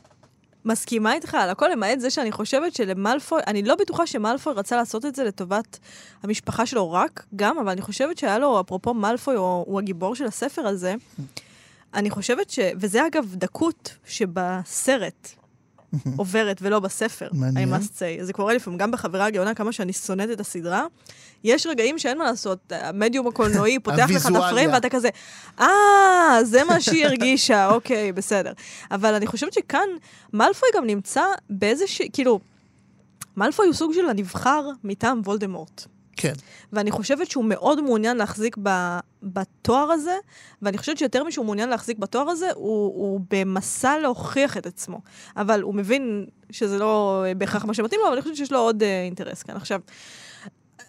מסכימה איתך על הכל, למעט זה שאני חושבת שלמלפוי, אני לא בטוחה שמלפוי רצה לעשות את זה לטובת המשפחה שלו רק, גם, אבל אני חושבת שהיה לו, אפרופו מלפוי, הוא, הוא הגיבור של הספר הזה, אני חושבת ש... וזה אגב דקות שבסרט, <laughs> עוברת ולא בספר, מעניין. I must say. זה קורה לפעמים, גם בחברה הגאונה, כמה שאני שונאת את הסדרה. יש רגעים שאין מה לעשות, המדיום הקולנועי פותח לך את הפריים ואתה כזה, אה, זה מה שהיא הרגישה, <laughs> אוקיי, בסדר. אבל אני חושבת שכאן, מאלפוי גם נמצא באיזה ש... כאילו, מאלפוי הוא סוג של הנבחר מטעם וולדמורט. כן. ואני חושבת שהוא מאוד מעוניין להחזיק ב, בתואר הזה, ואני חושבת שיותר משהוא מעוניין להחזיק בתואר הזה, הוא, הוא במסע להוכיח את עצמו. אבל הוא מבין שזה לא בהכרח מה שמתאים לו, אבל אני חושבת שיש לו עוד uh, אינטרס כאן. עכשיו,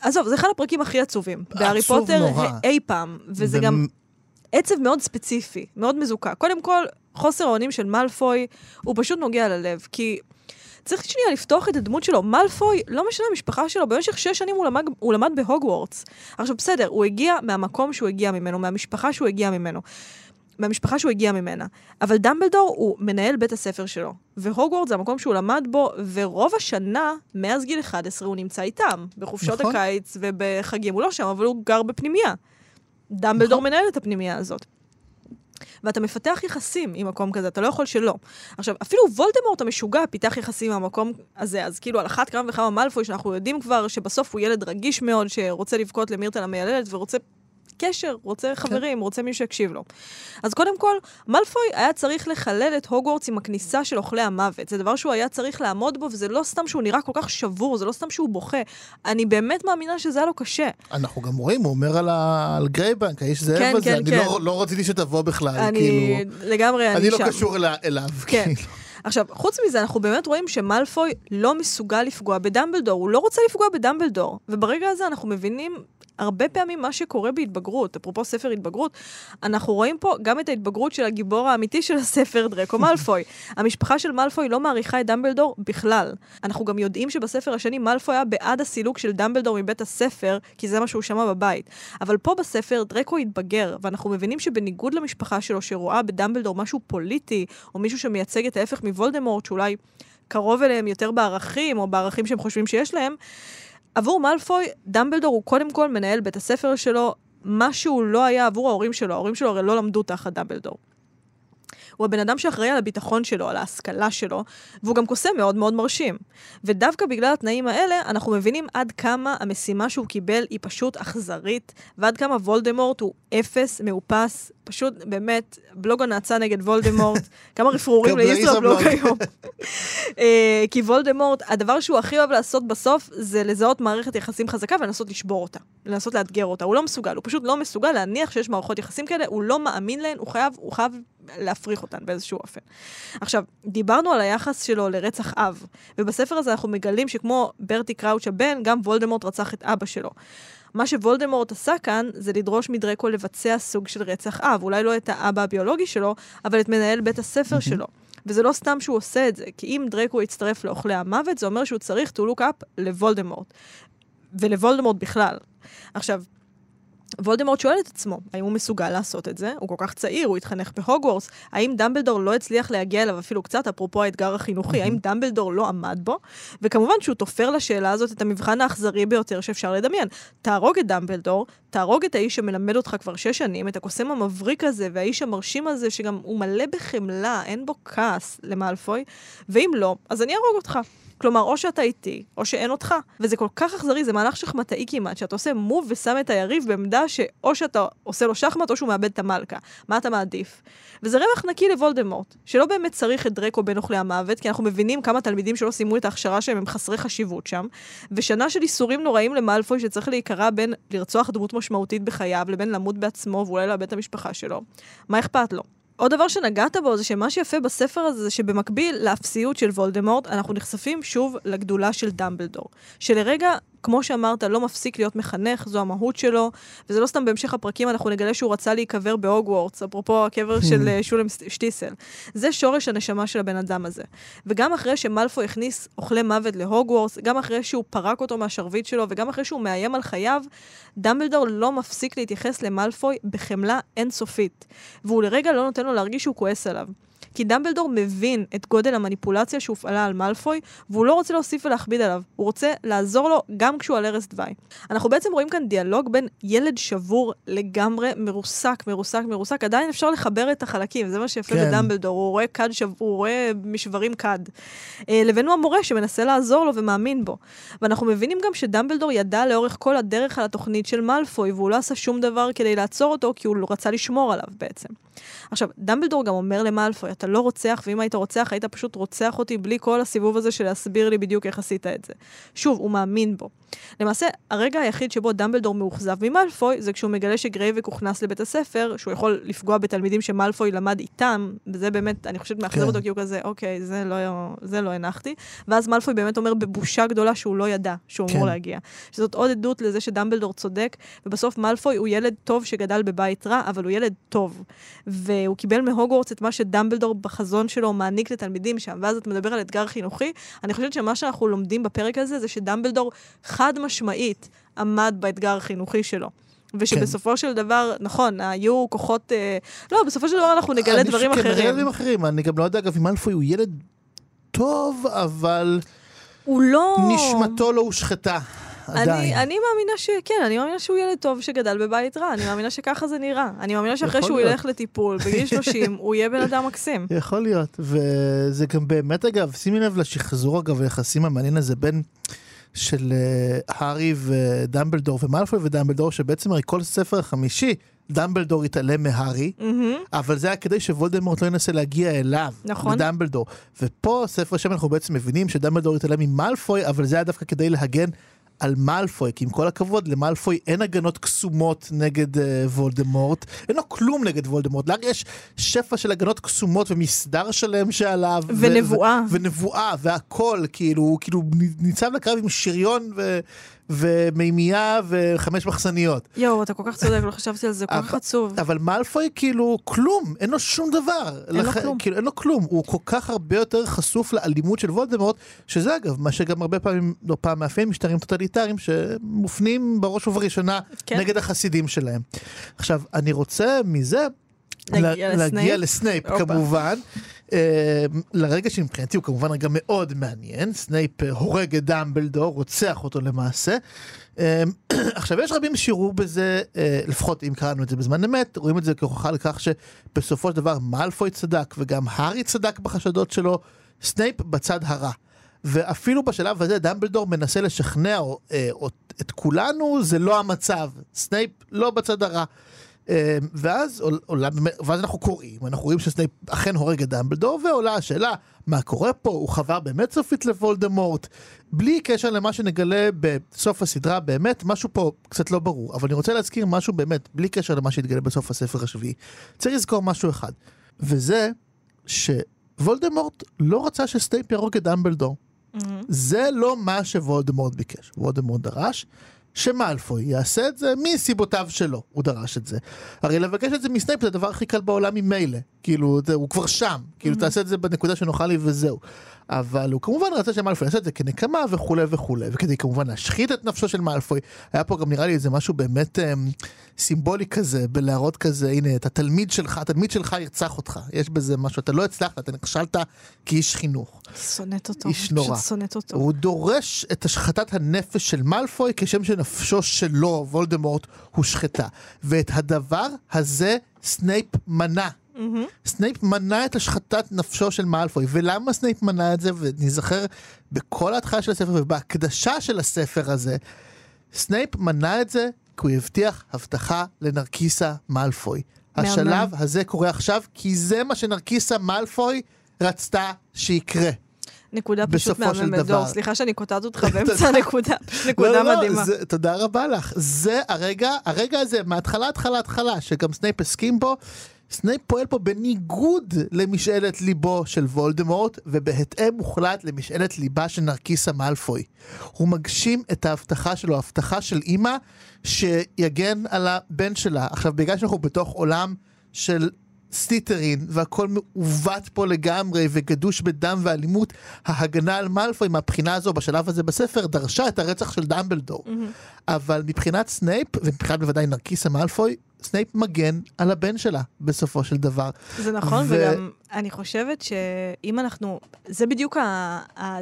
עזוב, זה אחד הפרקים הכי עצובים. בהארי פוטר נורא. אי פעם, וזה ו- גם עצב מאוד ספציפי, מאוד מזוקק. קודם כל, חוסר האונים של מאלפוי, הוא פשוט נוגע ללב, כי... צריך שנייה לפתוח את הדמות שלו. מאלפוי, לא משנה המשפחה שלו, במשך שש שנים הוא למד, הוא למד בהוגוורטס. עכשיו בסדר, הוא הגיע מהמקום שהוא הגיע ממנו, מהמשפחה שהוא הגיע ממנו. מהמשפחה שהוא הגיע ממנה. אבל דמבלדור הוא מנהל בית הספר שלו, והוגוורטס זה המקום שהוא למד בו, ורוב השנה, מאז גיל 11, הוא נמצא איתם. בחופשות נכון. הקיץ ובחגים הוא לא שם, אבל הוא גר בפנימייה. דמבלדור נכון. מנהל את הפנימייה הזאת. ואתה מפתח יחסים עם מקום כזה, אתה לא יכול שלא. עכשיו, אפילו וולדמורט המשוגע פיתח יחסים עם המקום הזה, אז כאילו על אחת כמה וכמה מאלפוי, שאנחנו יודעים כבר שבסוף הוא ילד רגיש מאוד, שרוצה לבכות למירטל המיילדת ורוצה קשר, רוצה חברים, רוצה מישהו שיקשיב לו. אז קודם כל, מאלפוי היה צריך לחלל את הוגוורטס עם הכניסה של אוכלי המוות. זה דבר שהוא היה צריך לעמוד בו, וזה לא סתם שהוא נראה כל כך שבור, זה לא סתם שהוא בוכה. אני באמת מאמינה שזה היה לו קשה. אנחנו גם רואים, הוא אומר על, ה... על גרייבק, האיש זאב כן, הזה, כן, אני כן. לא, לא רציתי שתבוא בכלל, אני כאילו, לגמרי, אני, אני לא שם. קשור אל... אליו, כן. כאילו. עכשיו, חוץ מזה, אנחנו באמת רואים שמאלפוי לא מסוגל לפגוע בדמבלדור, הוא לא רוצה לפגוע בדמבלדור. וברגע הזה אנחנו מבינים הרבה פעמים מה שקורה בהתבגרות, אפרופו ספר התבגרות, אנחנו רואים פה גם את ההתבגרות של הגיבור האמיתי של הספר, דרקו מאלפוי. <laughs> המשפחה של מאלפוי לא מעריכה את דמבלדור בכלל. אנחנו גם יודעים שבספר השני מאלפוי היה בעד הסילוק של דמבלדור מבית הספר, כי זה מה שהוא שמע בבית. אבל פה בספר דרקו התבגר, ואנחנו מבינים שבניגוד למשפחה שלו, שרואה בדמבלדור משהו פוליטי, או מישהו שמייצג את ההפך מוולדמורט, שאולי קרוב אליהם יותר בערכים, או בערכים שהם חושבים שיש להם, עבור מאלפוי, דמבלדור הוא קודם כל מנהל בית הספר שלו, מה שהוא לא היה עבור ההורים שלו. ההורים שלו הרי לא למדו תחת דמבלדור. הוא הבן אדם שאחראי על הביטחון שלו, על ההשכלה שלו, והוא גם קוסם מאוד מאוד מרשים. ודווקא בגלל התנאים האלה, אנחנו מבינים עד כמה המשימה שהוא קיבל היא פשוט אכזרית, ועד כמה וולדמורט הוא אפס, מאופס, פשוט באמת, בלוג הנאצה נגד וולדמורט, <laughs> כמה רפרורים לישראבלוג לישראבלוג. היום. אה, כי וולדמורט, הדבר שהוא הכי אוהב לעשות בסוף, זה לזהות מערכת יחסים חזקה ולנסות לשבור אותה. לנסות לאתגר אותה. הוא לא מסוגל, הוא פשוט לא מסוגל להניח שיש מערכות יחסים כאלה, הוא לא מאמין להן, הוא חייב, הוא חייב להפריך אותן באיזשהו אופן. עכשיו, דיברנו על היחס שלו לרצח אב, ובספר הזה אנחנו מגלים שכמו ברטי קראוץ' הבן, גם וולדמורט רצח את אבא שלו. מה שוולדמורט עשה כאן, זה לדרוש מדרקו לבצע סוג של רצח אב. אולי לא את האבא הביולוגי שלו, אבל את מנהל בית הספר שלו. וזה לא סתם שהוא עושה את זה, כי אם דרקו יצטרף לאוכלי המוות, זה אומר שהוא צריך to look up לוולדמורט. ולוולדמורט בכלל. עכשיו, וולדמורט שואל את עצמו, האם הוא מסוגל לעשות את זה? הוא כל כך צעיר, הוא התחנך בהוגוורטס. האם דמבלדור לא הצליח להגיע אליו אפילו קצת, אפרופו האתגר החינוכי, האם דמבלדור לא עמד בו? וכמובן שהוא תופר לשאלה הזאת את המבחן האכזרי ביותר שאפשר לדמיין. תהרוג את דמבלדור, תהרוג את האיש שמלמד אותך כבר שש שנים, את הקוסם המבריק הזה, והאיש המרשים הזה, שגם הוא מלא בחמלה, אין בו כעס למאלפוי, ואם לא, אז אני אהרוג אותך. כלומר, או שאתה איתי, או שאין אותך. וזה כל כך אכזרי, זה מהלך שחמטאי כמעט, שאתה עושה מוב ושם את היריב בעמדה שאו שאתה עושה לו שחמט, או שהוא מאבד את המלכה. מה אתה מעדיף? וזה רווח נקי לוולדמורט, שלא באמת צריך את דרקו בין אוכלי המוות, כי אנחנו מבינים כמה תלמידים שלא סיימו את ההכשרה שהם הם חסרי חשיבות שם, ושנה של איסורים נוראים למאלפוי שצריך להיקרא בין לרצוח דמות משמעותית בחייו, לבין למות בעצמו ואולי לאבד את המשפחה שלו. מה אכפת לו? עוד דבר שנגעת בו זה שמה שיפה בספר הזה זה שבמקביל לאפסיות של וולדמורט, אנחנו נחשפים שוב לגדולה של דמבלדור. שלרגע כמו שאמרת, לא מפסיק להיות מחנך, זו המהות שלו, וזה לא סתם בהמשך הפרקים, אנחנו נגלה שהוא רצה להיקבר בהוגוורטס, אפרופו הקבר של <laughs> אה, שולם שטיסל. זה שורש הנשמה של הבן אדם הזה. וגם אחרי שמלפו הכניס אוכלי מוות להוגוורטס, גם אחרי שהוא פרק אותו מהשרביט שלו, וגם אחרי שהוא מאיים על חייו, דמבלדור לא מפסיק להתייחס למלפוי בחמלה אינסופית. והוא לרגע לא נותן לו להרגיש שהוא כועס עליו. כי דמבלדור מבין את גודל המניפולציה שהופעלה על מאלפוי, והוא לא רוצה להוסיף ולהכביד עליו. הוא רוצה לעזור לו גם כשהוא על ערש דווי. אנחנו בעצם רואים כאן דיאלוג בין ילד שבור לגמרי מרוסק, מרוסק, מרוסק. עדיין אפשר לחבר את החלקים, זה מה שיפה כן. בדמבלדור. הוא רואה כד שב... הוא רואה משברים כד. אה, לבינו המורה שמנסה לעזור לו ומאמין בו. ואנחנו מבינים גם שדמבלדור ידע לאורך כל הדרך על התוכנית של מאלפוי, והוא לא עשה שום דבר כדי לעצור אותו, כי הוא רצה לשמור עליו בעצם. עכשיו, דמבלדור גם אומר למאלפוי, אתה לא רוצח, ואם היית רוצח, היית פשוט רוצח אותי בלי כל הסיבוב הזה של להסביר לי בדיוק איך עשית את זה. שוב, הוא מאמין בו. למעשה, הרגע היחיד שבו דמבלדור מאוכזב ממלפוי, זה כשהוא מגלה שגרייבק הוכנס לבית הספר, שהוא יכול לפגוע בתלמידים שמלפוי למד איתם, וזה באמת, אני חושבת, מאכזב כן. אותו, כי הוא כזה, אוקיי, זה לא, זה לא הנחתי. ואז מלפוי באמת אומר בבושה גדולה שהוא לא ידע שהוא כן. אמור להגיע. שזאת עוד עדות לזה שדמבלדור צודק, ובסוף מלפוי הוא ילד טוב שגדל בבית רע, אבל הוא ילד טוב. והוא קיבל מהוגוורטס את מה שדמבלדור בחזון שלו מעניק לתלמידים שם, ואז אתה מדבר על אתגר חינוכי. אני חושבת שמה שאנחנו לומדים בפרק הזה זה שדמבלדור חד משמעית עמד באתגר החינוכי שלו. ושבסופו כן. של דבר, נכון, היו כוחות... אה, לא, בסופו של דבר אנחנו נגלה דברים אחרים. אני דברים אחרים. אני גם לא יודע, אגב, אם אלפוי הוא ילד טוב, אבל... הוא לא... נשמתו לא הושחתה. עדיין. אני, אני מאמינה ש... כן, אני מאמינה שהוא ילד טוב שגדל בבית רע. אני מאמינה שככה זה נראה. אני מאמינה שאחרי שהוא להיות. ילך לטיפול, בגיל 30, הוא יהיה בן אדם מקסים. <laughs> יכול להיות. וזה גם באמת, אגב, שימי לב לשחזור, אגב, היחסים המעניין הזה בין... של uh, הארי ודמבלדור ומלפוי ודמבלדור, שבעצם הרי כל ספר החמישי, דמבלדור התעלם מהארי, mm-hmm. אבל זה היה כדי שוולדמורט לא ינסה להגיע אליו, נכון. לדמבלדור. ופה, ספר שם אנחנו בעצם מבינים שדמבלדור התעלם ממלפוי, אבל זה היה דווקא כדי להגן על מאלפוי, כי עם כל הכבוד, למאלפוי אין הגנות קסומות נגד uh, וולדמורט, אין לו כלום נגד וולדמורט, לארי יש שפע של הגנות קסומות ומסדר שלם שעליו. ונבואה. ו- ונבואה, והכל, כאילו, הוא כאילו ניצב לקרב עם שריון ו... ומימייה וחמש מחסניות. יואו, אתה כל כך צודק, לא חשבתי על זה, כל כך עצוב. אבל מאלפוי כאילו כלום, אין לו שום דבר. אין לח... לו כלום. כאילו אין לו כלום, הוא כל כך הרבה יותר חשוף לאלימות של וולדמורט, שזה אגב, מה שגם הרבה פעמים, לא פעם מאפיין משטרים טוטליטריים שמופנים בראש ובראשונה כן. נגד החסידים שלהם. עכשיו, אני רוצה מזה להגיע, להגיע לסנייפ, כמובן. אה, לרגע שמבחינתי הוא כמובן רגע מאוד מעניין, סנייפ אה, הורג את דמבלדור, רוצח אותו למעשה. אה, <clears throat> עכשיו יש רבים שיראו בזה, לפחות אם קראנו את זה בזמן אמת, רואים את זה כהוכחה לכך שבסופו של דבר מאלפוי צדק וגם הארי צדק בחשדות שלו, סנייפ בצד הרע. ואפילו בשלב הזה דמבלדור מנסה לשכנע את כולנו, זה לא המצב. סנייפ לא בצד הרע. אה, ואז, עולה, ואז אנחנו קוראים, אנחנו רואים שסנייפ אכן הורג את דמבלדור, ועולה השאלה, מה קורה פה? הוא חבר באמת סופית לוולדמורט? בלי קשר למה שנגלה בסוף הסדרה, באמת, משהו פה קצת לא ברור. אבל אני רוצה להזכיר משהו באמת, בלי קשר למה שהתגלה בסוף הספר השביעי. צריך לזכור משהו אחד, וזה שוולדמורט לא רצה שסנייפ יהרוג את דמבלדור. Mm-hmm. זה לא מה שוולדמורט ביקש. וולדמורט דרש שמאלפוי יעשה את זה מסיבותיו שלו, הוא דרש את זה. הרי לבקש את זה מסנייפ זה הדבר הכי קל בעולם ממילא, כאילו, זה, הוא כבר שם, כאילו, תעשה את זה בנקודה שנוחה לי וזהו. אבל הוא כמובן רצה שמאלפוי יעשה את זה כנקמה וכולי וכולי, וכדי כמובן להשחית את נפשו של מאלפוי. היה פה גם נראה לי איזה משהו באמת אה, סימבולי כזה, בלהראות כזה, הנה, את התלמיד שלך, התלמיד שלך ירצח אותך. יש בזה משהו, אתה לא הצלחת, אתה נכשלת כאיש חינוך. שונאת אותו. איש נורא. שונאת אותו. הוא דורש את השחתת הנפש של מאלפוי כשם שנפשו שלו, וולדמורט, הושחתה. ואת הדבר הזה סנייפ מנע. סנייפ מנע את השחתת נפשו של מאלפוי, ולמה סנייפ מנע את זה, ונזכר בכל ההתחלה של הספר ובהקדשה של הספר הזה, סנייפ מנע את זה כי הוא הבטיח הבטחה לנרקיסה מאלפוי. השלב הזה קורה עכשיו, כי זה מה שנרקיסה מאלפוי רצתה שיקרה. נקודה פשוט מהממת. דור, סליחה שאני קוטעת אותך <laughs> באמצע הנקודה. פשוט נקודה לא, לא, מדהימה. תודה רבה לך. זה הרגע, הרגע הזה, מההתחלה, התחלה, התחלה, שגם סנייפ הסכים בו, סנייפ פועל פה בניגוד למשאלת ליבו של וולדמורט, ובהתאם מוחלט למשאלת ליבה של נרקיסה מאלפוי. הוא מגשים את ההבטחה שלו, ההבטחה של אימא, שיגן על הבן שלה. עכשיו, בגלל שאנחנו בתוך עולם של סלית'רין, והכל מעוות פה לגמרי, וגדוש בדם ואלימות, ההגנה על מאלפוי מהבחינה הזו, בשלב הזה בספר, דרשה את הרצח של דמבלדור. אבל מבחינת סנייפ, ומבחינת בוודאי נרקיסה מאלפוי, סנייפ מגן על הבן שלה, בסופו של דבר. זה נכון, ו- וגם אני חושבת שאם אנחנו, זה בדיוק ה, ה,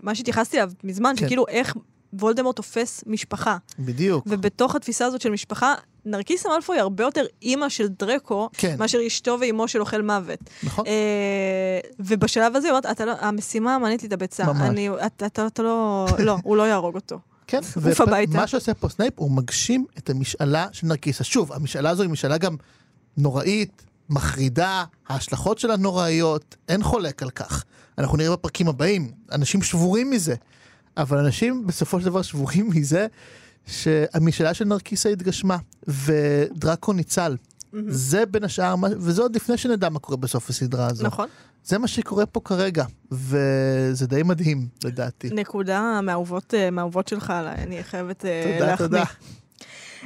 מה שהתייחסתי אליו מזמן, כן. שכאילו איך וולדמורט תופס משפחה. בדיוק. ובתוך התפיסה הזאת של משפחה, נרקיסה מאלפוי היא הרבה יותר אימא של דרקו, כן. מאשר אשתו ואימו של אוכל מוות. נכון? אה, ובשלב הזה היא אומרת, "אתה לא- המשימה מעניינת לי את הביצה. ממש. אני, אתה, אתה, אתה לא, לא, הוא לא יהרוג אותו. כן, <laughs> עוף הביתה. מה שעושה פה סנייפ, הוא מגשים את המשאלה של נרקיסה. שוב, המשאלה הזו היא משאלה גם נוראית, מחרידה, ההשלכות שלה נוראיות, אין חולק על כך. אנחנו נראה בפרקים הבאים, אנשים שבורים מזה, אבל אנשים בסופו של דבר שבורים מזה שהמשאלה של נרקיסה התגשמה, ודרקו ניצל. זה בין השאר, וזה עוד לפני שנדע מה קורה בסוף הסדרה הזו. נכון? זה מה שקורה פה כרגע, וזה די מדהים, לדעתי. נקודה מהאהובות אה, שלך, אני חייבת אה, תודה, להחמיא. תודה.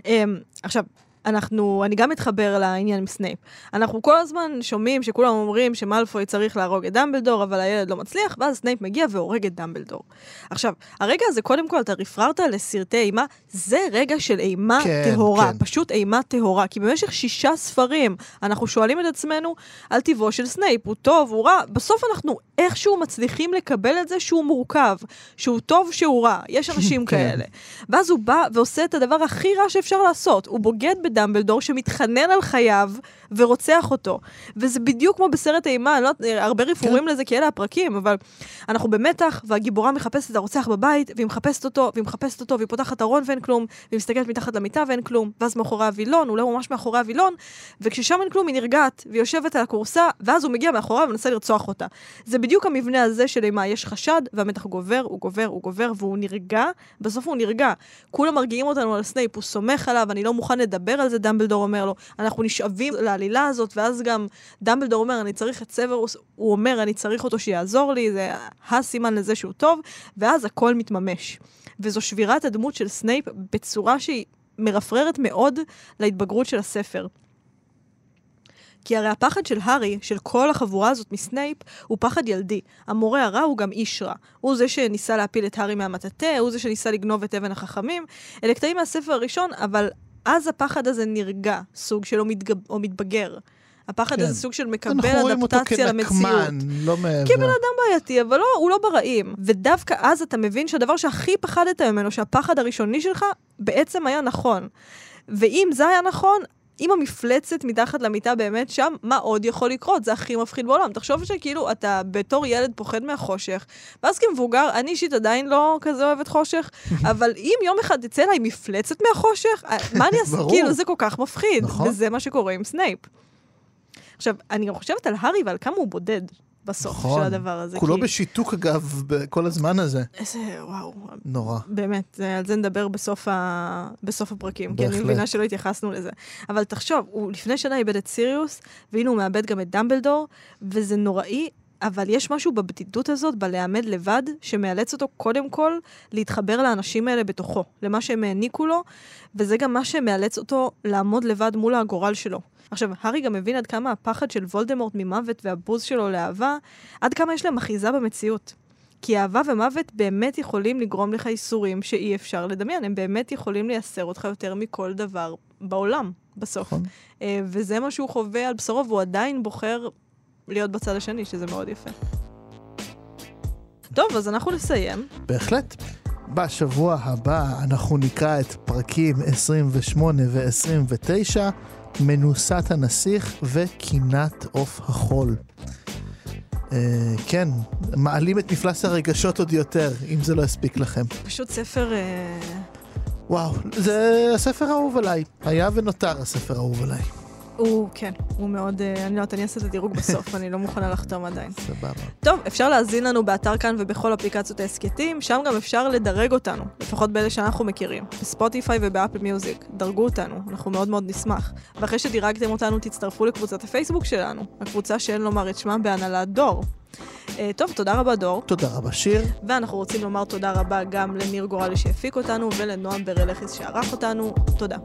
אמ, עכשיו, אנחנו, אני גם מתחבר לעניין עם סנייפ. אנחנו כל הזמן שומעים שכולם אומרים שמאלפוי צריך להרוג את דמבלדור, אבל הילד לא מצליח, ואז סנייפ מגיע והורג את דמבלדור. עכשיו, הרגע הזה, קודם כל, אתה רפררת לסרטי אימה, זה רגע של אימה כן, טהורה, כן. פשוט אימה טהורה. כי במשך שישה ספרים אנחנו שואלים את עצמנו על טיבו של סנייפ, הוא טוב, הוא רע, בסוף אנחנו איכשהו מצליחים לקבל את זה שהוא מורכב, שהוא טוב, שהוא רע, יש אנשים <laughs> כן. כאלה. ואז הוא בא ועושה את הדבר הכי רע שאפשר לעשות. הוא בוגד בדמבלדור שמתחנן על חייו ורוצח אותו. וזה בדיוק כמו בסרט אימה, לא הרבה רפרורים לזה כי אלה הפרקים, אבל אנחנו במתח, והגיבורה מחפשת את הרוצח בבית, והיא מחפשת אותו, והיא מחפשת אותו, והיא פותחת ארון ואין כלום, והיא מסתכלת מתחת למיטה ואין כלום, ואז מאחורי הווילון, אולי הוא ממש מאחורי הווילון, וכששם אין כלום היא נרגעת, והיא יושבת על הכורסה, ואז הוא מגיע מאחוריה ומנסה לרצוח אותה. זה בדיוק המבנה הזה של אימה, יש חשד, והמתח גובר, הוא גובר, הוא גובר, והוא נרגע, בסוף הוא נרגע. כולם מרגיעים אותנו על סנייפ, הוא סומך עליו, אני לא מוכן לדבר על זה, דמבלדור אומר לו. אנחנו נשאבים לעלילה הזאת, ואז גם דמבלדור אומר, אני צריך את סוורוס, הוא אומר, אני צריך אותו שיעזור לי, זה הסימן לזה שהוא טוב, ואז הכל מתממש. וזו שבירת הדמות של סנייפ בצורה שהיא מרפררת מאוד להתבגרות של הספר. כי הרי הפחד של הארי, של כל החבורה הזאת מסנייפ, הוא פחד ילדי. המורה הרע הוא גם איש רע. הוא זה שניסה להפיל את הארי מהמטאטא, הוא זה שניסה לגנוב את אבן החכמים. אלה קטעים מהספר הראשון, אבל אז הפחד הזה נרגע, סוג של או, מתגב, או מתבגר. הפחד כן. הזה סוג של מקבל אנחנו רואים אותו אדפטציה למציאות. כנקמן, לא מעבר. כבן אדם בעייתי, אבל לא, הוא לא ברעים. ודווקא אז אתה מבין שהדבר שהכי פחדת ממנו, שהפחד הראשוני שלך, בעצם היה נכון. ואם זה היה נכון, אם המפלצת מתחת למיטה באמת שם, מה עוד יכול לקרות? זה הכי מפחיד בעולם. תחשוב שכאילו אתה בתור ילד פוחד מהחושך, ואז כמבוגר, אני אישית עדיין לא כזה אוהבת חושך, <laughs> אבל אם יום אחד תצא אליי מפלצת מהחושך, אה, מה אני <laughs> אעשה? כאילו, זה כל כך מפחיד. נכון. וזה מה שקורה עם סנייפ. עכשיו, אני גם חושבת על הארי ועל כמה הוא בודד בסוף נכון. של הדבר הזה. כולו כי- בשיתוק אגב, כל הזמן הזה. איזה, וואו, נורא. באמת, על זה נדבר בסוף, ה... בסוף הפרקים, כי אני בהחלט. מבינה שלא התייחסנו לזה. אבל תחשוב, הוא לפני שנה איבד את סיריוס, והנה הוא מאבד גם את דמבלדור, וזה נוראי. אבל יש משהו בבדידות הזאת, בלעמד לבד, שמאלץ אותו קודם כל להתחבר לאנשים האלה בתוכו, למה שהם העניקו לו, וזה גם מה שמאלץ אותו לעמוד לבד מול הגורל שלו. עכשיו, הארי גם מבין עד כמה הפחד של וולדמורט ממוות והבוז שלו לאהבה, עד כמה יש להם אחיזה במציאות. כי אהבה ומוות באמת יכולים לגרום לך ייסורים שאי אפשר לדמיין, הם באמת יכולים לייסר אותך יותר מכל דבר בעולם, בסוף. נכון. אה, וזה מה שהוא חווה על בשרו, והוא עדיין בוחר להיות בצד השני, שזה מאוד יפה. טוב, אז אנחנו נסיים. בהחלט. בשבוע הבא אנחנו נקרא את פרקים 28 ו-29, מנוסת הנסיך וקינת עוף החול. אה, כן, מעלים את מפלס הרגשות עוד יותר, אם זה לא יספיק לכם. פשוט ספר... אה, וואו, זה הספר האהוב עליי. היה ונותר הספר האהוב עליי. הוא, כן, הוא מאוד... אה, אני לא יודעת, אני אעשה את הדירוג בסוף, <laughs> אני לא מוכנה לחתום עדיין. סבבה. טוב, אפשר להאזין לנו באתר כאן ובכל אפליקציות ההסכתים, שם גם אפשר לדרג אותנו, לפחות באלה שאנחנו מכירים, בספוטיפיי ובאפל מיוזיק. דרגו אותנו, אנחנו מאוד מאוד נשמח. ואחרי שדירגתם אותנו, תצטרפו לקבוצת הפייסבוק שלנו, הקבוצה שאין לומר את שמה בהנהלת דור. אה, טוב, תודה רבה דור, תודה רבה, שיר. ואנחנו רוצים לומר תודה רבה גם לניר גורלי שהפיק אותנו ולנועם ברלכיס שערך אותנו. תודה.